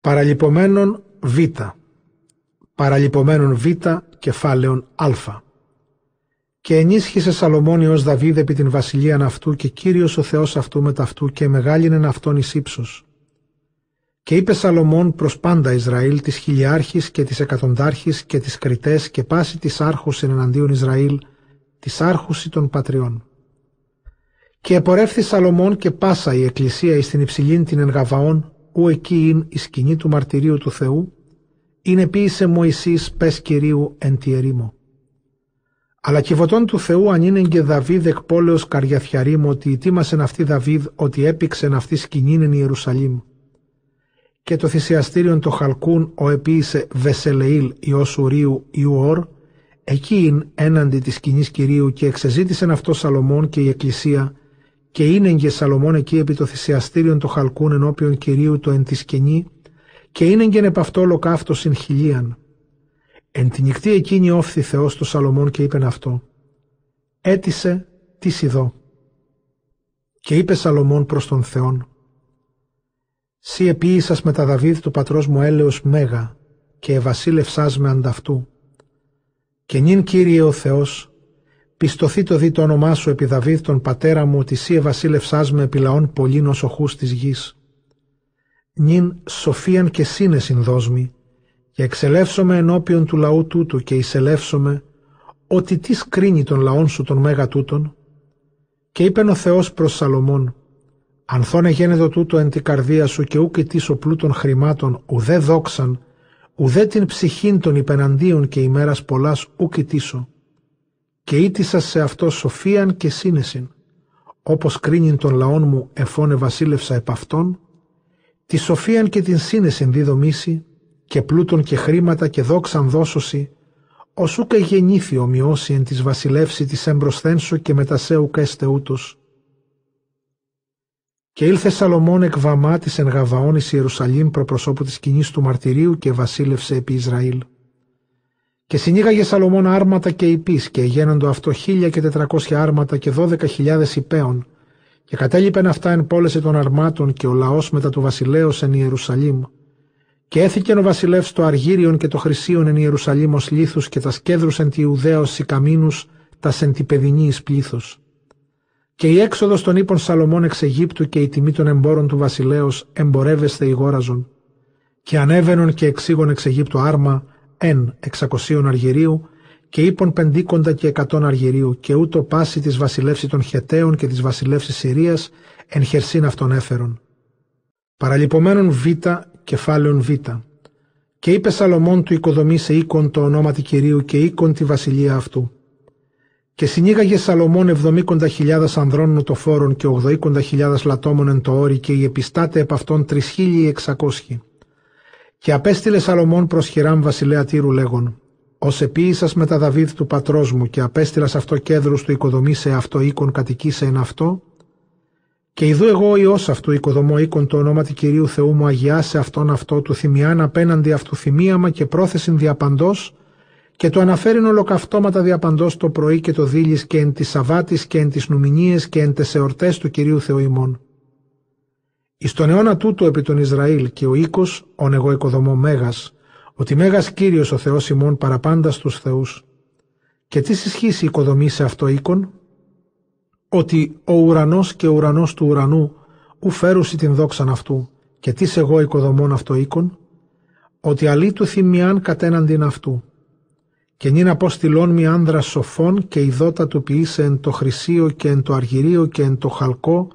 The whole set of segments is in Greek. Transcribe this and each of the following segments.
Παραλυπωμένων Β. Παραλυπωμένων Β κεφάλαιον Α. Και ενίσχυσε Σαλομόνι ως Δαβίδ επί την βασιλείαν αυτού και Κύριος ο Θεός αυτού με ταυτού και μεγάλην αυτόν εις ύψος. Και είπε Σαλομών προς πάντα Ισραήλ της χιλιάρχης και της εκατοντάρχης και της κριτές και πάση της άρχους εναντίον Ισραήλ, της άρχουση των πατριών. Και επορεύθη Σαλομών και πάσα η εκκλησία εις την υψηλήν την Ενγαβαών, ου εκεί ειν η σκηνή του μαρτυρίου του Θεού, είναι ποιήσε Μωυσής πες Κυρίου εν τη ερήμο. Αλλά κυβωτών του Θεού αν είναι και Δαβίδ εκ πόλεως καριαθιαρήμ ότι ετοίμασεν αυτή Δαβίδ ότι έπηξεν αυτή σκηνήν εν Ιερουσαλήμ. Και το θυσιαστήριον το χαλκούν ο επίησε Βεσελεήλ Υιός Ουρίου Ιουόρ, εκεί ειν έναντι της σκηνής Κυρίου και εξεζήτησεν αυτό Σαλομών και η Εκκλησία και είναι και Σαλομών εκεί επί το θυσιαστήριον το χαλκούν ενώπιον Κυρίου το εν της σκηνή και είναι και επ' αυτό ολοκαύτως συν χιλίαν. Εν τη νυχτή εκείνη όφθη Θεός το Σαλομών και είπεν αυτό. Έτησε τις ειδώ. Και είπε Σαλομών προς τον Θεόν. Σύ επίησας με τα Δαβίδ του πατρός μου έλεος μέγα και ευασίλευσάς με ανταυτού. Και νυν Κύριε ο Θεός, πιστοθεί το δι το όνομά σου επί Δαβίδ τον πατέρα μου ότι σύ ευασίλευσάς με επί λαών πολλήν ως οχούς της γης. Νυν σοφίαν και σύνεσιν δόσμη και εξελεύσομαι ενώπιον του λαού τούτου και εισελεύσομαι ότι τις σκρίνει τον λαόν σου τον μέγα τούτον. Και είπεν ο Θεός προς Σαλομών «Ανθώνε γένετο τούτο εν τη καρδία σου και ούκ ο πλούτων χρημάτων ουδέ δόξαν, ουδέ την ψυχήν των υπεναντίων και ημέρας πολλάς ούκ ητήσω. Και ήτησα σε αυτό σοφίαν και σύνεσιν, όπως κρίνειν τον λαόν μου εφώνε βασίλευσα επ' αυτόν, τη σοφίαν και την σύνεσιν δίδομήσει, και πλούτων και χρήματα και δόξαν δώσωση, ως ούκ γεννήθη ομοιώσει εν της βασιλεύση της εμπροσθένσου και μετασέου έστε ούτως. Και ήλθε Σαλομών εκ βαμά της εν Γαβαών εις Ιερουσαλήμ προπροσώπου της σκηνής του μαρτυρίου και βασίλευσε επί Ισραήλ. Και συνήγαγε Σαλομών άρματα και υπείς και γένοντο αυτό χίλια και τετρακόσια άρματα και δώδεκα χιλιάδες υπέων και κατέλειπεν αυτά εν πόλεση των αρμάτων και ο λαός μετά του βασιλέως εν Ιερουσαλήμ και έθηκε ο βασιλεύς το αργύριον και το χρυσίον εν Ιερουσαλήμ ως λίθους και τα σκέδρους εν τη Ιουδαίος σικαμίνους τας εν τη παιδινής πλήθος. Και η έξοδος των ύπων Σαλομών εξ Αιγύπτου και η τιμή των εμπόρων του βασιλέως εμπορεύεστε ηγόραζον. Και ανέβαινον και εξήγον εξ Αιγύπτου άρμα εν εξακοσίων αργυρίου και ύπων πεντήκοντα και εκατόν αργυρίου και ούτω πάση της βασιλεύση των Χεταίων και της βασιλεύση Συρίας εν χερσίν αυτον έφερον. Παραλυπωμένων Β κεφάλαιον Β. Και είπε Σαλομών του οικοδομή σε οίκον το ονόματι Κυρίου και οίκον τη βασιλεία αυτού. Και συνήγαγε Σαλομών εβδομήκοντα χιλιάδας ανδρών νοτοφόρων και ογδοήκοντα χιλιάδας λατόμων εν το όρι και οι επιστάτε επ' αυτών τρισχίλιοι εξακόσχοι. Και απέστειλε Σαλομών προς Χιράμ βασιλέα Τύρου λέγον, «Ως επίησας με τα Δαβίδ του πατρός μου και απέστειλας αυτό κέδρους του οικοδομή σε αυτό οίκον κατοικήσε εν αυτό, και ειδού εγώ ο Υιός αυτού οικοδομώ οίκον το ονόματι Κυρίου Θεού μου αγιάσε αυτόν αυτό του θυμιάν απέναντι αυτού θυμίαμα και πρόθεσιν διαπαντός και το αναφέρειν ολοκαυτώματα διαπαντός το πρωί και το δίλης και εν της Σαββάτης και εν τις Νουμινίες και εν τες εορτές του Κυρίου Θεού ημών. Εις τον αιώνα τούτο επί τον Ισραήλ και ο οίκος ον εγώ οικοδομώ μέγας, ότι μέγας Κύριος ο Θεός ημών παραπάντα στους θεούς. Και τι συσχύσει οικοδομή σε αυτό οίκον, ότι ο ουρανός και ο ουρανός του ουρανού ου φέρουσι την δόξαν αυτού και τι εγώ οικοδομών αυτό οίκον, ότι αλή του θυμιάν κατέναντιν αυτού. Και νυν αποστηλών μη άνδρας σοφών και η δότα του ποιήσε εν το χρυσίο και εν το αργυρίο και εν το χαλκό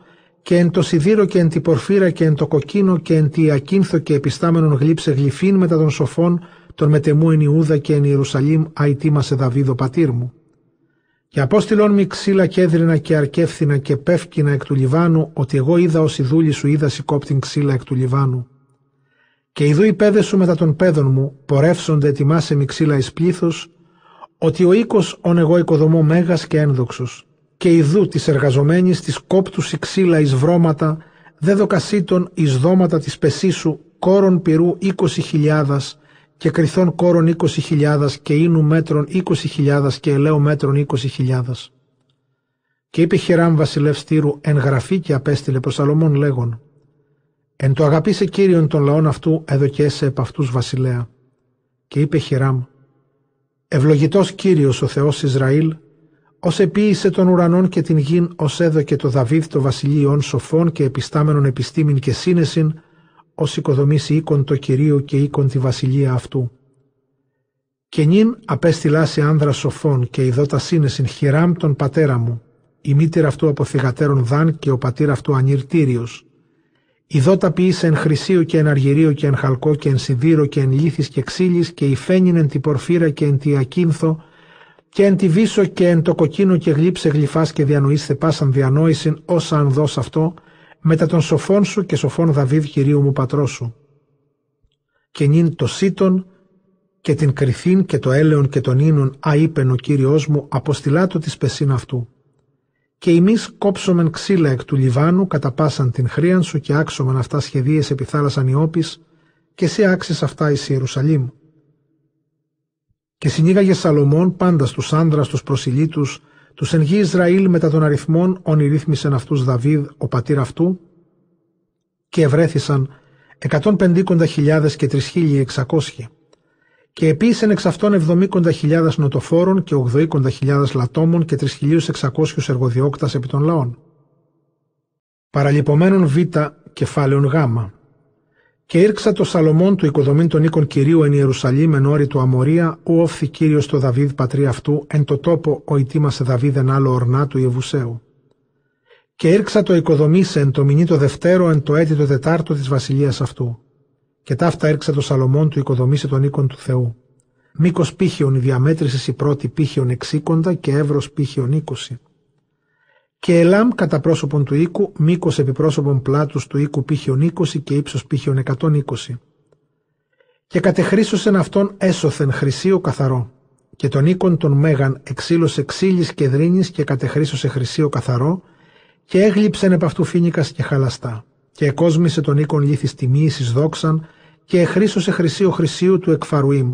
και εν το σιδήρο και εν τη πορφύρα και εν το κοκκίνο και εν τη ακίνθο και επιστάμενον γλύψε γλυφίν μετά των σοφών των μετεμού εν Ιούδα και εν Ιερουσαλήμ αητήμασε Δαβίδο πατήρ μου. Και απόστηλον μη ξύλα κέδρινα και αρκεύθυνα και πεύκινα εκ του Λιβάνου, ότι εγώ είδα ως ιδούλη σου είδα σηκόπτην ξύλα εκ του Λιβάνου. Και ειδού οι πέδες σου μετά των πέδων μου, πορεύσονται ετοιμάσε μη ξύλα εις πλήθος, ότι ο οίκος ον εγώ οικοδομώ μέγας και ένδοξος. Και ειδού της εργαζομένης της κόπτους η ξύλα εις βρώματα, δε δοκασίτων εις δώματα της πεσίσου, κόρων πυρού είκοσι χιλιάδας, και κρυθών κόρων 20.000 και ίνου μέτρων 20.000 και ελαίου μέτρων 20.000. Και είπε Χεράμ βασιλεύ Τύρου εν γραφή και απέστειλε προς Σαλομών λέγον Εν το αγαπήσε Κύριον των λαών αυτού έδωκε επ' αυτούς βασιλέα. Και είπε Χιράμ, Ευλογητός Κύριος ο Θεός Ισραήλ, ως επίησε των ουρανών και την γην, ως έδωκε το Δαβίδ το βασιλείων σοφών και επιστάμενων επιστήμην και σύνεσιν, ως οικοδομήσει οίκον το Κυρίο και οίκον τη βασιλεία αυτού. Και νυν απέστειλά σε άνδρα σοφών και ειδώτα σύνεσιν Χιράμ τον πατέρα μου, η μήτηρα αυτού από θυγατέρων Δάν και ο πατήρ αυτού Ανιρτήριος. Ιδώτα ποιήσε εν χρυσίου και εν αργυρίου και εν χαλκό και εν σιδήρο και εν λίθης και ξύλης και υφαίνιν εν τη πορφύρα και εν τη ακίνθο και εν τη βίσο και εν το κοκκίνο και γλύψε γλυφάς και διανοείς πάσαν διανόησιν όσα αν δώσ' αυτό μετά των σοφών σου και σοφών Δαβίδ κυρίου μου πατρός σου. Και νυν το σύτον και την κρυθήν και το έλεον και τον ίνον α είπεν ο Κύριος μου αποστηλάτω της πεσίν αυτού και εμείς κόψομεν ξύλα εκ του Λιβάνου, κατά πάσαν την χρίαν σου και άξομεν αυτά σχεδίες επί θάλασσαν Ιώπης, και σε άξεις αυτά εις Ιερουσαλήμ. Και συνήγαγε Σαλομών πάντα στους άνδρας τους προσιλήτους, τους εν γη Ισραήλ μετά των αριθμών ονειρήθμισεν αυτούς Δαβίδ, ο πατήρ αυτού, και ευρέθησαν 150.000 και 3.600 και επίσης εξ αυτών εβδομήκοντα χιλιάδες νοτοφόρων και ογδοήκοντα χιλιάδες λατόμων και εξακόσιους εργοδιόκτας επί των λαών. Παραλυπωμένων β κεφάλαιων γ. Και ήρξα το Σαλομών του οικοδομήν των οίκων Κυρίου εν Ιερουσαλήμ εν όρη του Αμορία, ου όφθη Κύριος το Δαβίδ πατρί αυτού, εν το τόπο ο ητήμασε Δαβίδ εν άλλο ορνά του Ιεβουσαίου. Και ήρξα το οικοδομήσε εν το μηνύ το δευτέρο εν το έτη το τετάρτο της βασιλείας αυτού και ταύτα έρξα το Σαλομών του οικοδομήσε τον οίκον του Θεού. Μήκος πύχιον η διαμέτρησης η πρώτη πύχιον εξήκοντα και εύρος πύχιον είκοσι. Και ελάμ κατά πρόσωπον του οίκου, μήκος επιπρόσωπον πλάτους του οίκου πύχιον είκοσι και ύψος πύχιον εκατόν είκοσι. Και κατεχρήσωσεν αυτόν έσωθεν χρυσίο καθαρό. Και τον οίκον τον μέγαν εξήλωσε ξύλης και δρύνης και κατεχρήσωσε χρυσίο καθαρό, και έγλειψεν επ' αυτού φίνικας και χαλαστά. Και εκόσμησε τον οίκον λίθης τιμή εις δόξαν, και εχρήσωσε χρυσίο χρυσίου του εκφαρουήμ,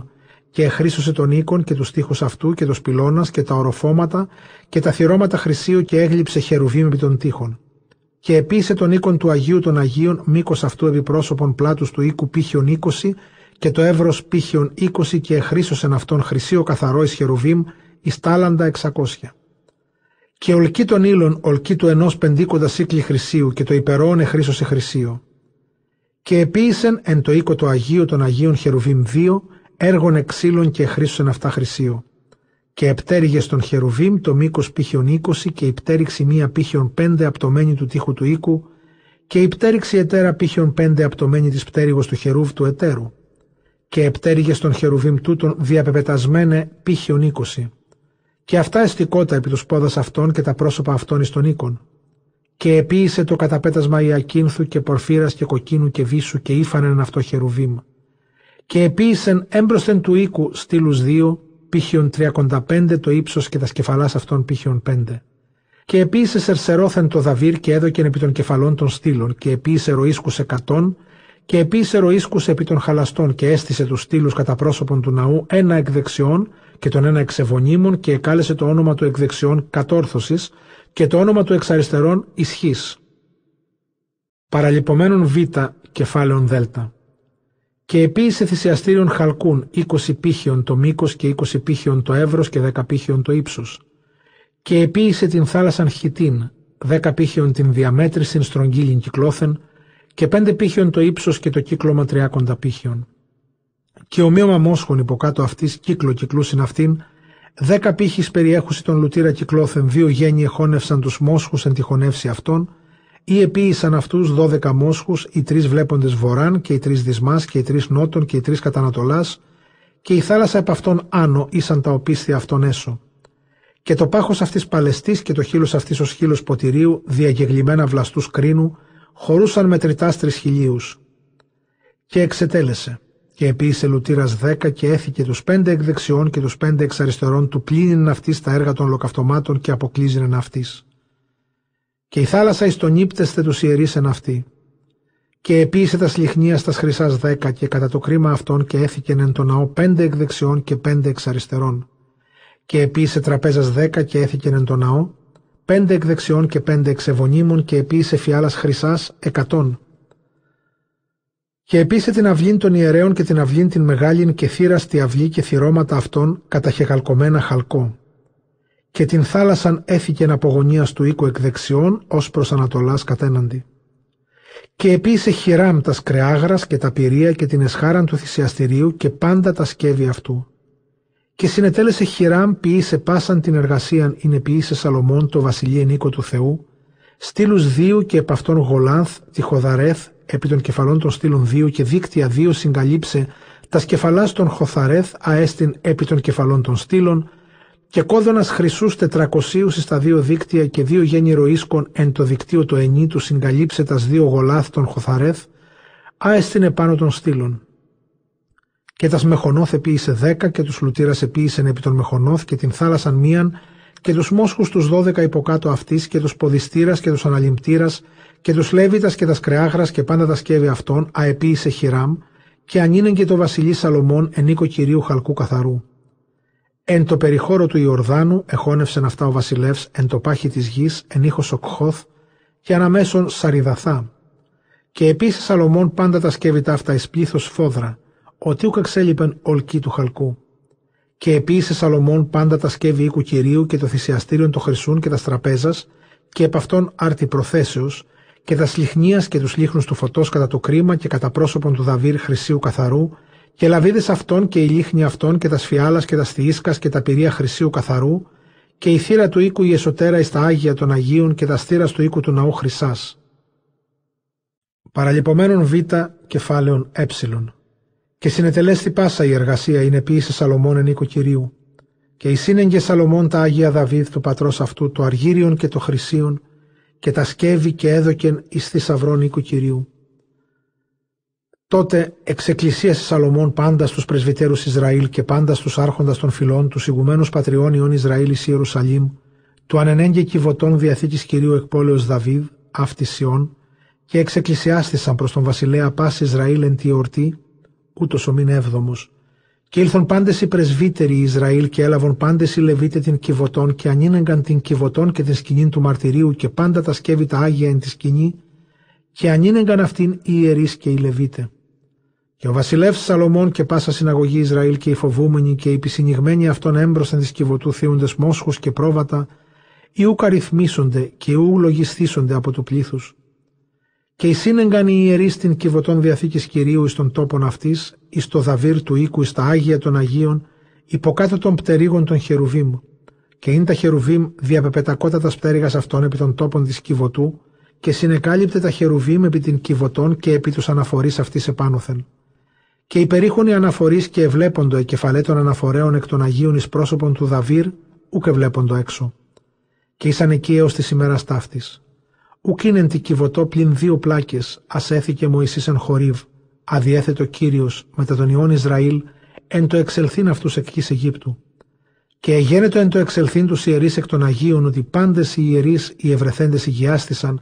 και εχρήσωσε τον οίκον και τους τείχους αυτού και τους πυλώνας και τα οροφώματα και τα θυρώματα χρυσίου και έγλειψε χερουβίμ επί των τείχων. Και επίσης τον οίκον του Αγίου των Αγίων, μήκος αυτού επιπρόσωπον πλάτους του οίκου πύχιον 20 και το εύρος πύχιον 20 και εχρήσωσεν αυτόν χρυσίο καθαρό εις χερουβίμ εις τάλαντα 600. Και ολκή των ήλων, ολκή του ενός πεντίκοντα σύκλι χρυσίου και το υπερόν εχρήσωσε χρυσίο. Και επίησεν εν το οίκο το Αγίου των Αγίων Χερουβίμ δύο, έργων εξήλων και εχρήσωσεν αυτά χρυσίο. Και επτέριγε στον Χερουβίμ το μήκος πύχιον είκοσι και υπτέριξε μία πύχιον πέντε απτωμένη του τείχου του οίκου και υπτέριξε ετέρα πύχιον πέντε απτωμένη της πτέρυγος του Χερούβ του ετέρου. Και επτέριγε στον Χερουβίμ τούτον διαπεπετασμένε πύχιον είκοσι και αυτά εστικότα επί τους πόδας αυτών και τα πρόσωπα αυτών εις των οίκων. Και επίησε το καταπέτασμα Ιακίνθου και Πορφύρας και Κοκκίνου και Βίσου και ήφανεν αυτό χερουβίμ. Και επίησεν έμπροσθεν του οίκου στήλους δύο, πύχιον πέντε το ύψος και τα σκεφαλάς αυτών πύχιον πέντε. Και επίησε σερσερώθεν το δαβύρ και έδωκεν επί των κεφαλών των στήλων και επίησε ροίσκους εκατόν και επίησε ροίσκους επί των χαλαστών και έστησε τους στήλους κατά πρόσωπον του ναού ένα εκ δεξιών και τον ένα εξεβονίμων και εκάλεσε το όνομα του εκδεξιών κατόρθωσης και το όνομα του εξαριστερών ισχύς. Παραλυπωμένων β κεφάλαιων δ. Και επίησε θυσιαστήριον χαλκούν 20 πύχιον το μήκος και 20 πύχιον το εύρος και 10 πύχιον το ύψος. Και επίησε την θάλασσαν χιτίν, 10 πύχιον την διαμέτρησιν στρογγύλιν κυκλώθεν και 5 πύχιον το ύψος και το κύκλωμα τριάκοντα πύχιον και ομοίωμα μόσχων υποκάτω αυτής κύκλο κυκλούσιν αυτήν, δέκα πύχης περιέχουσι τον λουτήρα κυκλώθεν, δύο γέννη εχώνευσαν τους μόσχους εν τη χωνεύση αυτών, ή επίησαν αυτούς δώδεκα μόσχους, οι τρεις βλέποντες βοράν και οι τρεις δυσμάς και οι τρεις νότων και οι τρεις κατανατολάς, και η θάλασσα επ' αυτών άνω ήσαν τα οπίσθια αυτών έσω. Και το πάχος αυτής παλαιστής και το χείλος αυτής ως χείλος ποτηρίου, διαγεγλυμμένα βλαστούς κρίνου, χωρούσαν μετρητά τρισχυλίου. Και εξετέλεσε και επίησε λουτήρας δέκα και έθηκε τους πέντε εκ δεξιών και τους πέντε εξ αριστερών του πλήνιν αυτή στα έργα των λοκαυτωμάτων και αποκλείζειν αυτή. Και η θάλασσα εις τον ύπτεσθε τους ιερήσεν αυτή. Και επίησε τα σλιχνία στα χρυσάς δέκα και κατά το κρίμα αυτών και έθηκεν εν το ναό πέντε εκ δεξιών και πέντε εξ αριστερών. Και επίησε τραπέζας δέκα και έθηκεν εν το ναό πέντε εκ δεξιών και πέντε εξ ευωνίμων και επίησε φιάλας χρυσάς εκατόν Και επίσης την αυλήν των ιερέων και την αυλήν την μεγάλην και θύραστη αυλή και θυρώματα αυτών καταχεγαλκωμένα χαλκό. Και την θάλασσαν έθηκε απογωνίας του οίκου εκ δεξιών ως προς Ανατολάς κατέναντι. Και επίσης χειράμ τας σκρεάγρα και τα πυρία και την εσχάραν του θυσιαστηρίου και πάντα τα σκεύη αυτού. Και συνετέλεσε χειράμ ποιήσε πάσαν την εργασίαν είναι ποιήσε Σαλομών το βασιλείο νίκο του Θεού, στήλους δύο και επ' αυτών γολάνθ, τη χοδαρέθ, επί των κεφαλών των στήλων δύο και δίκτυα δύο συγκαλύψε τα σκεφαλάς των χοθαρέθ αέστην επί των κεφαλών των στήλων και κόδωνας χρυσούς τετρακοσίους στα δύο δίκτυα και δύο γέννη ροίσκων εν το δικτύο το ενή του συγκαλύψε τας δύο γολάθ των χοθαρέθ αέστην επάνω των στήλων. Και τας μεχονόθ επίησε δέκα και τους λουτήρας επίησεν επί των μεχονόθ και την θάλασσαν μίαν και τους μόσχους τους δώδεκα υποκάτω αυτής και τους ποδιστήρας και τους αναλυμπτήρας και τους Λέβητας και τας σκρεάγρας και πάντα τα σκεύη αυτών αεποίησε χειράμ και ανήνεν και το βασιλεί Σαλομών ενίκο κυρίου χαλκού καθαρού. Εν το περιχώρο του Ιορδάνου εχώνευσεν αυτά ο βασιλεύς εν το πάχη της γης εν ήχος οκχώθ και αναμέσων σαριδαθά. Και επίσης Σαλομών πάντα τα σκεύη τα αυτά εις πλήθος φόδρα, ότι ούκ εξέλιπεν ολκή του χαλκού. Και επίσης Σαλομών πάντα τα σκεύη οίκου κυρίου και το θυσιαστήριον των χρυσούν και τα τραπέζα, και επ' αυτών άρτη προθέσεως, και τα σλιχνίας και τους λίχνους του φωτός κατά το κρίμα και κατά πρόσωπον του Δαβύρ χρυσίου καθαρού, και λαβίδες αυτών και η λίχνη αυτών και τα σφιάλας και τα στιίσκα και τα πυρία χρυσίου καθαρού, και η θύρα του οίκου η εσωτέρα εις τα άγια των Αγίων και τα στήρας του οίκου του ναού χρυσάς. Παραλυπωμένων β κεφάλαιων ε. Και συνετελέστη πάσα η εργασία είναι ποιήσε Σαλομών εν οίκο Κυρίου. Και η σύνεγγε Σαλομών τα Άγια Δαβίδ του πατρός αυτού, το αργύριον και το χρυσίον, και τα σκεύη και έδωκεν εις θησαυρών οίκου Κυρίου. Τότε εξεκκλησίασε Σαλομών πάντα στους πρεσβυτέρους Ισραήλ και πάντα στους άρχοντας των φυλών, τους ηγουμένους πατριών Ιών Ισραήλ εις Ιερουσαλήμ, του ανενέγγε κυβωτών διαθήκης Κυρίου εκπόλεως Δαβίδ, αυτή Σιών, και εξεκκλησιάστησαν προς τον βασιλέα Πας Ισραήλ εν τη εορτή, ούτως ο μην έβδομος. Και ήλθον πάντες οι πρεσβύτεροι Ισραήλ και έλαβον πάντες οι Λεβίτε την κυβωτών και ανήνεγκαν την κυβωτών και την σκηνή του μαρτυρίου και πάντα τα σκεύη τα άγια εν τη σκηνή και ανήνεγκαν αυτήν οι ιερείς και οι Λεβίτε. Και ο βασιλεύς Σαλομών και πάσα συναγωγή Ισραήλ και οι φοβούμενοι και οι επισυνηγμένοι αυτών έμπροσθεν της κυβωτού θύοντε μόσχους και πρόβατα, ή ουκ αριθμίσονται και ου λογιστήσονται από του πλήθου και εισήνεγκαν οι ιερείς στην κυβωτών διαθήκης κυρίου εις των τόπων αυτής, εις το δαβύρ του οίκου, εις τα άγια των Αγίων, υποκάτω των πτερίγων των χερουβίμ. Και είναι τα χερουβίμ διαπεπετακότατας πτέρυγας αυτών επί των τόπων της κυβωτού, και συνεκάλυπτε τα χερουβίμ επί την κυβωτών και επί τους αναφορείς αυτής επάνωθεν. Και υπερήχουν οι αναφορείς και ευλέποντο εκεφαλέ των αναφορέων εκ των Αγίων εις πρόσωπον του Δαβύρ, ούκ ευλέποντο έξω. Και ήσαν εκεί έως της ημέρας ταύτης. Ουκ είναι τη κυβωτό πλην δύο πλάκες, ασέθηκε Μωυσής εν χορίβ, αδιέθετο Κύριος μετά τον Ιών Ισραήλ, εν το εξελθήν αυτούς εκείς Αιγύπτου. Και εγένετο εν το εξελθήν τους ιερείς εκ των Αγίων ότι πάντες οι ιερείς οι ευρεθέντες υγιάστησαν,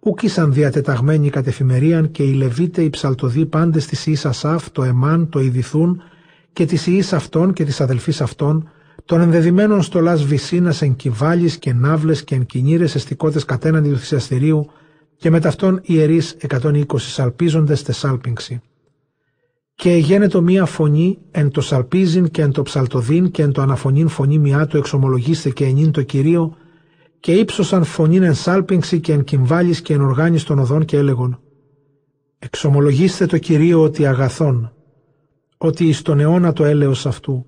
ουκ ήσαν διατεταγμένοι κατ' εφημερίαν και οι Λεβίτε οι ψαλτοδοί πάντες της Ιης Ασάφ, το Εμάν, το Ιδηθούν και της Ιης αυτών και της αδελφής αυτών, των ενδεδειμένων στολά βυσίνας εν κυβάλει και ναύλες και εν κινήρες εστικότες κατέναντι του θυσιαστηρίου και με ταυτόν ιερείς 120 σαλπίζοντες τε σάλπιγξη. Και γένετο μία φωνή εν το σαλπίζειν και εν το ψαλτοδίν και εν το αναφωνήν φωνή μιά του εξομολογήστε και ενήν το κυρίω και ύψωσαν φωνήν εν σάλπιγξη και εν κυμβάλης και εν οργάνης των οδών και έλεγον Εξομολογήστε το κυρίω ότι αγαθόν, ότι εις τον αιώνα το έλεος αυτού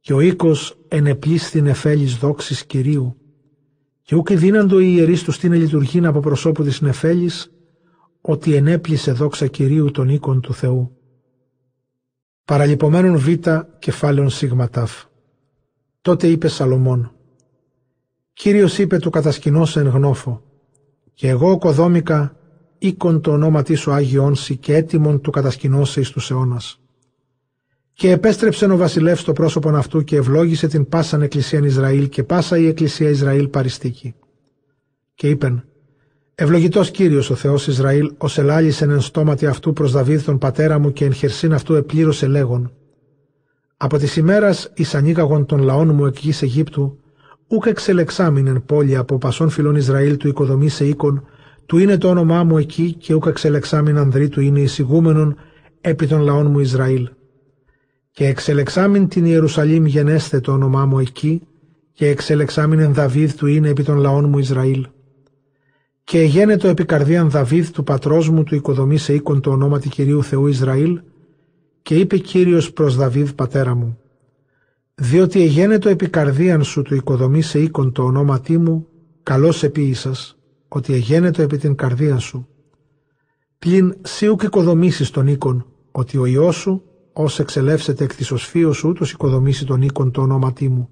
και ο οίκος ενεπλήσθην εφέλης δόξης Κυρίου και ούκ δίναντο οι ιερείς τους στην λειτουργήν από προσώπου της νεφέλης ότι ενέπλησε δόξα Κυρίου των οίκων του Θεού. Παραλυπωμένων β κεφάλαιων σίγματαφ. Τότε είπε Σαλομών Κύριος είπε του κατασκηνώσε εν γνώφο και εγώ κοδόμηκα οίκον το όνομα της ο Άγιον και έτοιμον του κατασκηνώσε εις τους αιώνας. Και επέστρεψε ο βασιλεύς στο πρόσωπον αυτού και ευλόγησε την πάσαν εκκλησίαν Ισραήλ και πάσα η εκκλησία Ισραήλ παριστήκη. Και είπεν, Ευλογητός κύριος ο Θεός Ισραήλ, ως ελάλησεν εν στόματι αυτού προς Δαβίδ τον πατέρα μου και εν χερσίν αυτού επλήρωσε λέγον. Από της ημέρας εις ανοίγαγον των λαών μου εκ γης Αιγύπτου, ούκ εξελεξάμιν εν πόλη από πασών φιλών Ισραήλ του οικοδομή σε οίκον, του είναι το όνομά μου εκεί και ούκα εξελεξάμιν ανδρή του είναι εισηγούμενον επί των λαών μου Ισραήλ. Και εξελεξάμιν την Ιερουσαλήμ γενέστε το όνομά μου εκεί και εξελεξάμιν εν Δαβίδ του είναι επί των λαών μου Ισραήλ. Και γένετο επί καρδίαν Δαβίδ του πατρός μου του οικοδομή σε οίκον το ονόματι Κυρίου Θεού Ισραήλ και είπε Κύριος προς Δαβίδ πατέρα μου διότι εγένετο επί καρδίαν σου του οικοδομή σε οίκον το ονόματί μου καλώς επίησας ότι εγένετο επί την καρδία σου. Πλην σίουκ οικοδομήσεις τον οίκον ότι ο Υιός σου ως εξελεύσεται εκ της οσφίως σου ούτως οικοδομήσει τον οίκον το ονόματί μου.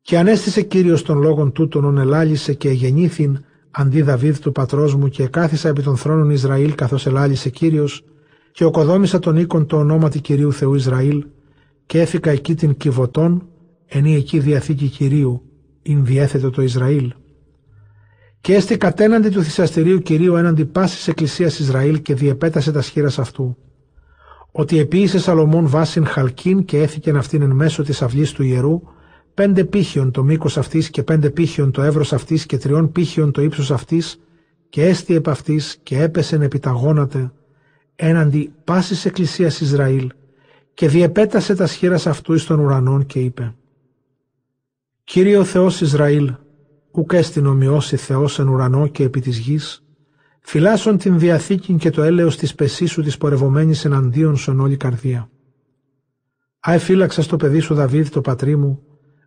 Και ανέστησε Κύριος των λόγων τούτων ον ελάλησε και εγεννήθην αντί Δαβίδ του πατρός μου και κάθισα επί των θρόνων Ισραήλ καθώς ελάλησε Κύριος και οκοδόμησα τον οίκον το ονόματι Κυρίου Θεού Ισραήλ και έφυκα εκεί την Κιβωτών ενή εκεί διαθήκη Κυρίου ειν διέθετο το Ισραήλ. Και έστη κατέναντι του θυσιαστηρίου Κυρίου έναντι πάσης εκκλησίας Ισραήλ και διεπέτασε τα σχήρα αυτού. Ότι επίησε Σαλομών βάσιν χαλκίν και έθηκεν αυτήν εν μέσω της αυλής του ιερού πέντε πύχιον το μήκος αυτής και πέντε πύχιον το εύρος αυτής και τριών πύχιον το ύψος αυτής και έστι επ' αυτής και έπεσεν επί τα γόνατε έναντι πάσης εκκλησίας Ισραήλ και διεπέτασε τα σχήρας αυτού εις των ουρανών και είπε «Κύριε ο Θεός Ισραήλ, ουκ έστιν ομοιώσει Θεός εν ουρανό και επί της γης, φυλάσσον την διαθήκη και το έλεος της πεσίσου της πορευομένης εναντίον σου εν όλη καρδία. Α εφύλαξα στο παιδί σου Δαβίδ το πατρί μου,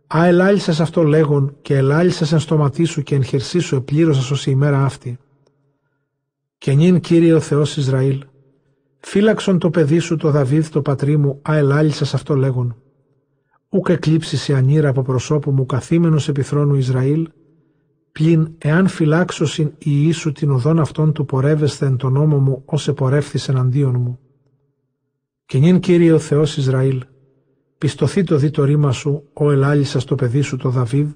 Α ελάλησας αυτό λέγον και ελάλησας εν στοματί σου και εν χερσί σου επλήρωσας ως η ημέρα αυτή. Και νυν Κύριε ο Θεός Ισραήλ, φύλαξον το παιδί σου το Δαβίδ το πατρί μου, α ελάλησας αυτό λέγον. Ούκ εκλείψει σε ανήρα από προσώπου μου καθήμενος επί θρόνου Ισραήλ, πλην εάν φυλάξωσιν η Ιησού την οδόν αυτών του πορεύεστε εν τον νόμο μου ως επορεύθης εναντίον μου. Και νυν Κύριε ο Θεός Ισραήλ, πιστοθεί το δι το ρήμα σου, ο ελάλησα το παιδί σου το Δαβίδ,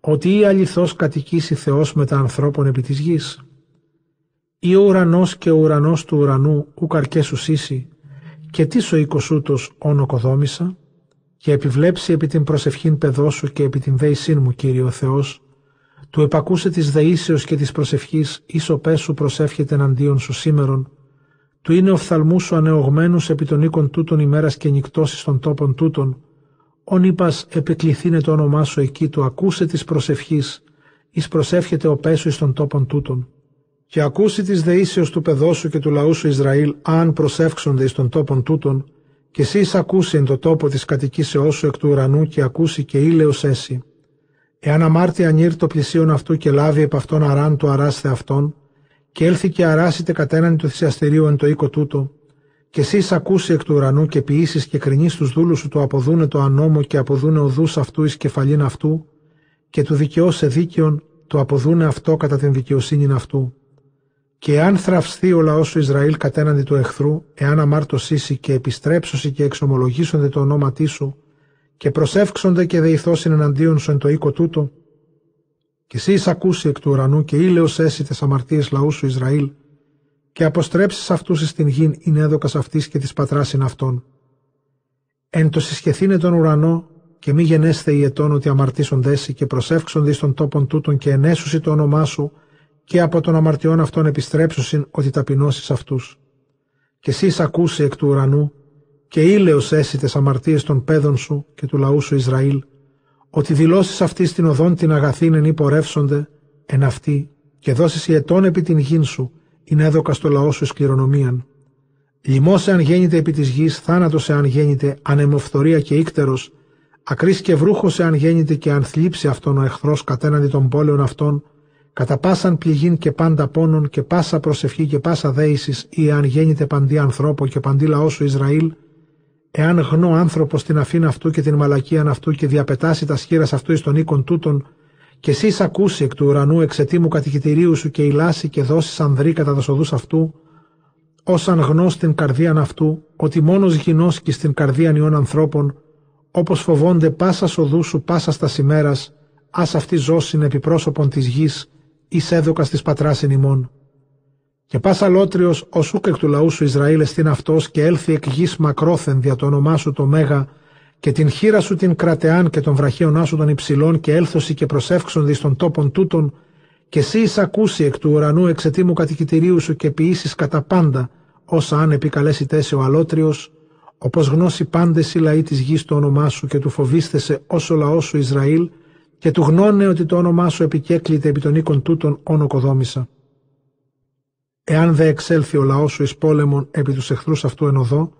ότι ή αληθώς κατοικήσει Θεός με τα ανθρώπων επί της γης. Ή ο ουρανός και ο ουρανός του ουρανού ου καρκές σου σύσει, και τι ο οίκος ούτος όν οκοδόμησα, και επιβλέψει επί την προσευχήν παιδό και επί την δέησήν μου, Κύριε ο Θεός, του επακούσε της δεήσεως και της προσευχής, ίσο πέσου προσεύχεται εναντίον σου σήμερον, του είναι οφθαλμού σου ανεωγμένους επί των οίκων τούτων ημέρας και νυκτώσεις των τόπων τούτων, ον είπας επικληθήνε το όνομά σου εκεί του ακούσε της προσευχής, εις προσεύχεται ο πέσου εις των τόπων τούτων. Και ακούσει της δεήσεως του παιδόσου και του λαού σου Ισραήλ, αν προσεύξονται εις των τόπων τούτων, και εσύ εις ακούσει εν το τόπο της κατοικήσεώς σου εκ του ουρανού και ακούσει και ήλαιος έσυ. Εάν αμάρτει ανήρ το πλησίον αυτού και λάβει επ' αυτόν αράν του αράστε αυτόν, και έλθει και αράσιτε κατέναντι του θυσιαστηρίου εν το οίκο τούτο, και εσύ ακούσει εκ του ουρανού και ποιήσεις και κρινείς τους δούλους σου το αποδούνε το ανώμο και αποδούνε οδούς αυτού εις κεφαλήν αυτού, και του δικαιώσε δίκαιον το αποδούνε αυτό κατά την δικαιοσύνη αυτού. Και εάν θραυστεί ο λαός σου Ισραήλ κατέναντι του εχθρού, εάν αμάρτωσήσει και επιστρέψωση και εξομολογήσονται το ονόματί σου, και προσεύξονται και δεηθώσιν εναντίον σου εν το οίκο τούτο, και εσύ εισακούσει εκ του ουρανού και ήλαιος έσυτε αμαρτίες λαούς σου Ισραήλ και αποστρέψεις αυτούς εις την γην είναι έδωκας αυτής και της πατράς είναι αυτών. Εν το συσχεθήνε τον ουρανό και μη γενέστε οι ετών ότι αμαρτήσονται εσύ και προσεύξονται εις των τόπων τούτων και ενέσουσι το όνομά σου και από των αμαρτιών αυτών επιστρέψουσιν ότι ταπεινώσεις αυτούς. Και εσύ εισακούσει εκ του ουρανού και ήλαιος έσυτες αμαρτίες των παιδών σου και του λαού σου Ισραήλ ότι δηλώσεις αυτή την οδόν την αγαθήν εν υπορεύσονται εν αυτή και δώσεις ετών επί την γην σου, είναι έδωκα στο λαό σου σκληρονομίαν. Λοιμό εάν γέννηται επί της γης, θάνατος εάν γέννηται, ανεμοφθορία και ύκτερος, ακρίς και βρούχος εάν γέννηται και αν θλίψει αυτόν ο εχθρός κατέναντι των πόλεων αυτών, κατά πάσαν πληγήν και πάντα πόνων και πάσα προσευχή και πάσα δέησης, ή αν γέννηται παντί ανθρώπο και παντί λαός σου Ισραήλ, Εάν γνώ άνθρωπο την αφήν αυτού και την μαλακίαν αυτού και διαπετάσει τα σχήρα αυτού εις των οίκων τούτων, και εσύ ακούσει εκ του ουρανού εξαιτήμου κατοικητηρίου σου και ηλάσει και δώσει ανδρή κατά δοσοδού αυτού, όσαν γνώ στην καρδίαν αυτού, ότι μόνος γινώσκει στην καρδίαν ιών ανθρώπων, όπως φοβόνται πάσα οδού σου πάσα στα ημέρα, ας αυτή ζώσιν επί πρόσωπον της γης, ει έδωκα τη πατράς ημών. Και πάσα λότριος ο σούκ εκ του λαού σου Ισραήλ εστίν αυτός και έλθει εκ γης μακρόθεν δια το όνομά σου το Μέγα και την χείρα σου την κρατεάν και των βραχίωνά σου των υψηλών και έλθωση και προσεύξονται στον τόπον τούτων και εσύ εισακούσει εκ του ουρανού εξαιτήμου κατοικητηρίου σου και ποιήσεις κατά πάντα, όσα αν επικαλέσει τέσε ο αλότριος, όπως γνώση πάντες οι λαοί της γης το όνομά σου και του φοβίστεσαι όσο λαός σου Ισραήλ και του γνώνε ότι το όνομά σου επικέκλειται επί των οίκων τούτων όνο κοδόμησα. Εάν δε εξέλθει ο λαός σου εις πόλεμον επί τους εχθρούς αυτού εν οδό,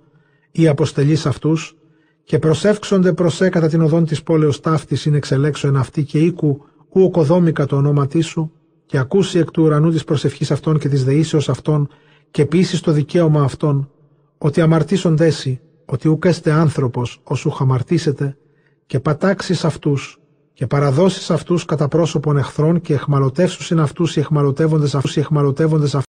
ή αποστελείς αυτούς, και προσεύξονται προσέ κατά την οδόν της πόλεως ταύτης είναι εξελέξω εν αυτή και οίκου ου οκοδόμηκα το ονόματί σου, και ακούσει εκ του ουρανού της προσευχής αυτών και της δεήσεως αυτών, και ποιήσει το δικαίωμα αυτών, ότι αμαρτήσονται εσύ, ότι ουκέστε άνθρωπος όσου χαμαρτήσετε, και πατάξεις αυτούς, και παραδώσεις αυτούς κατά πρόσωπον εχθρών και εχμαλωτεύσουσιν αυτούς οι εχμαλωτεύοντες αυτούς οι εχμαλωτεύοντες αυτούς